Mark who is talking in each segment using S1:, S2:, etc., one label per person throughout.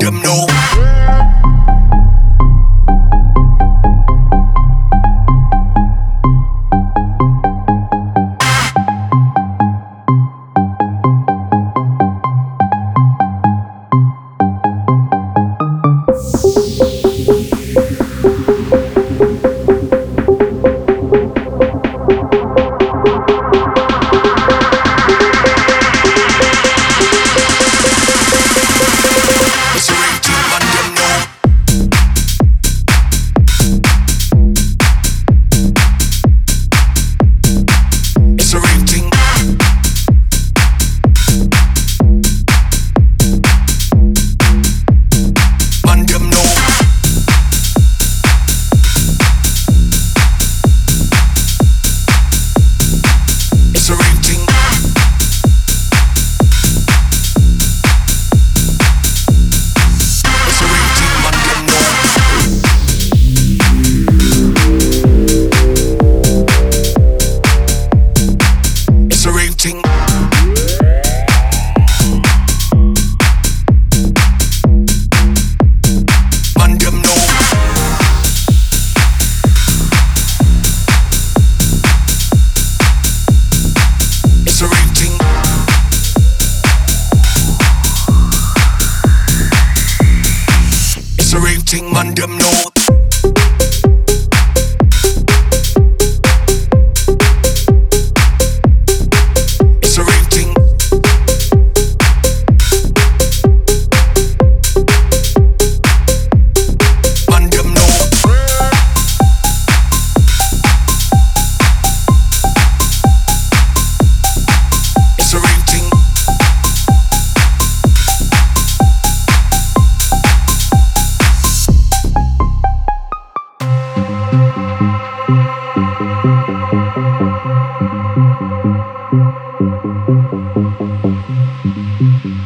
S1: them know. It's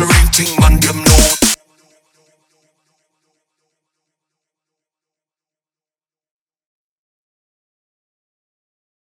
S1: Serene ting man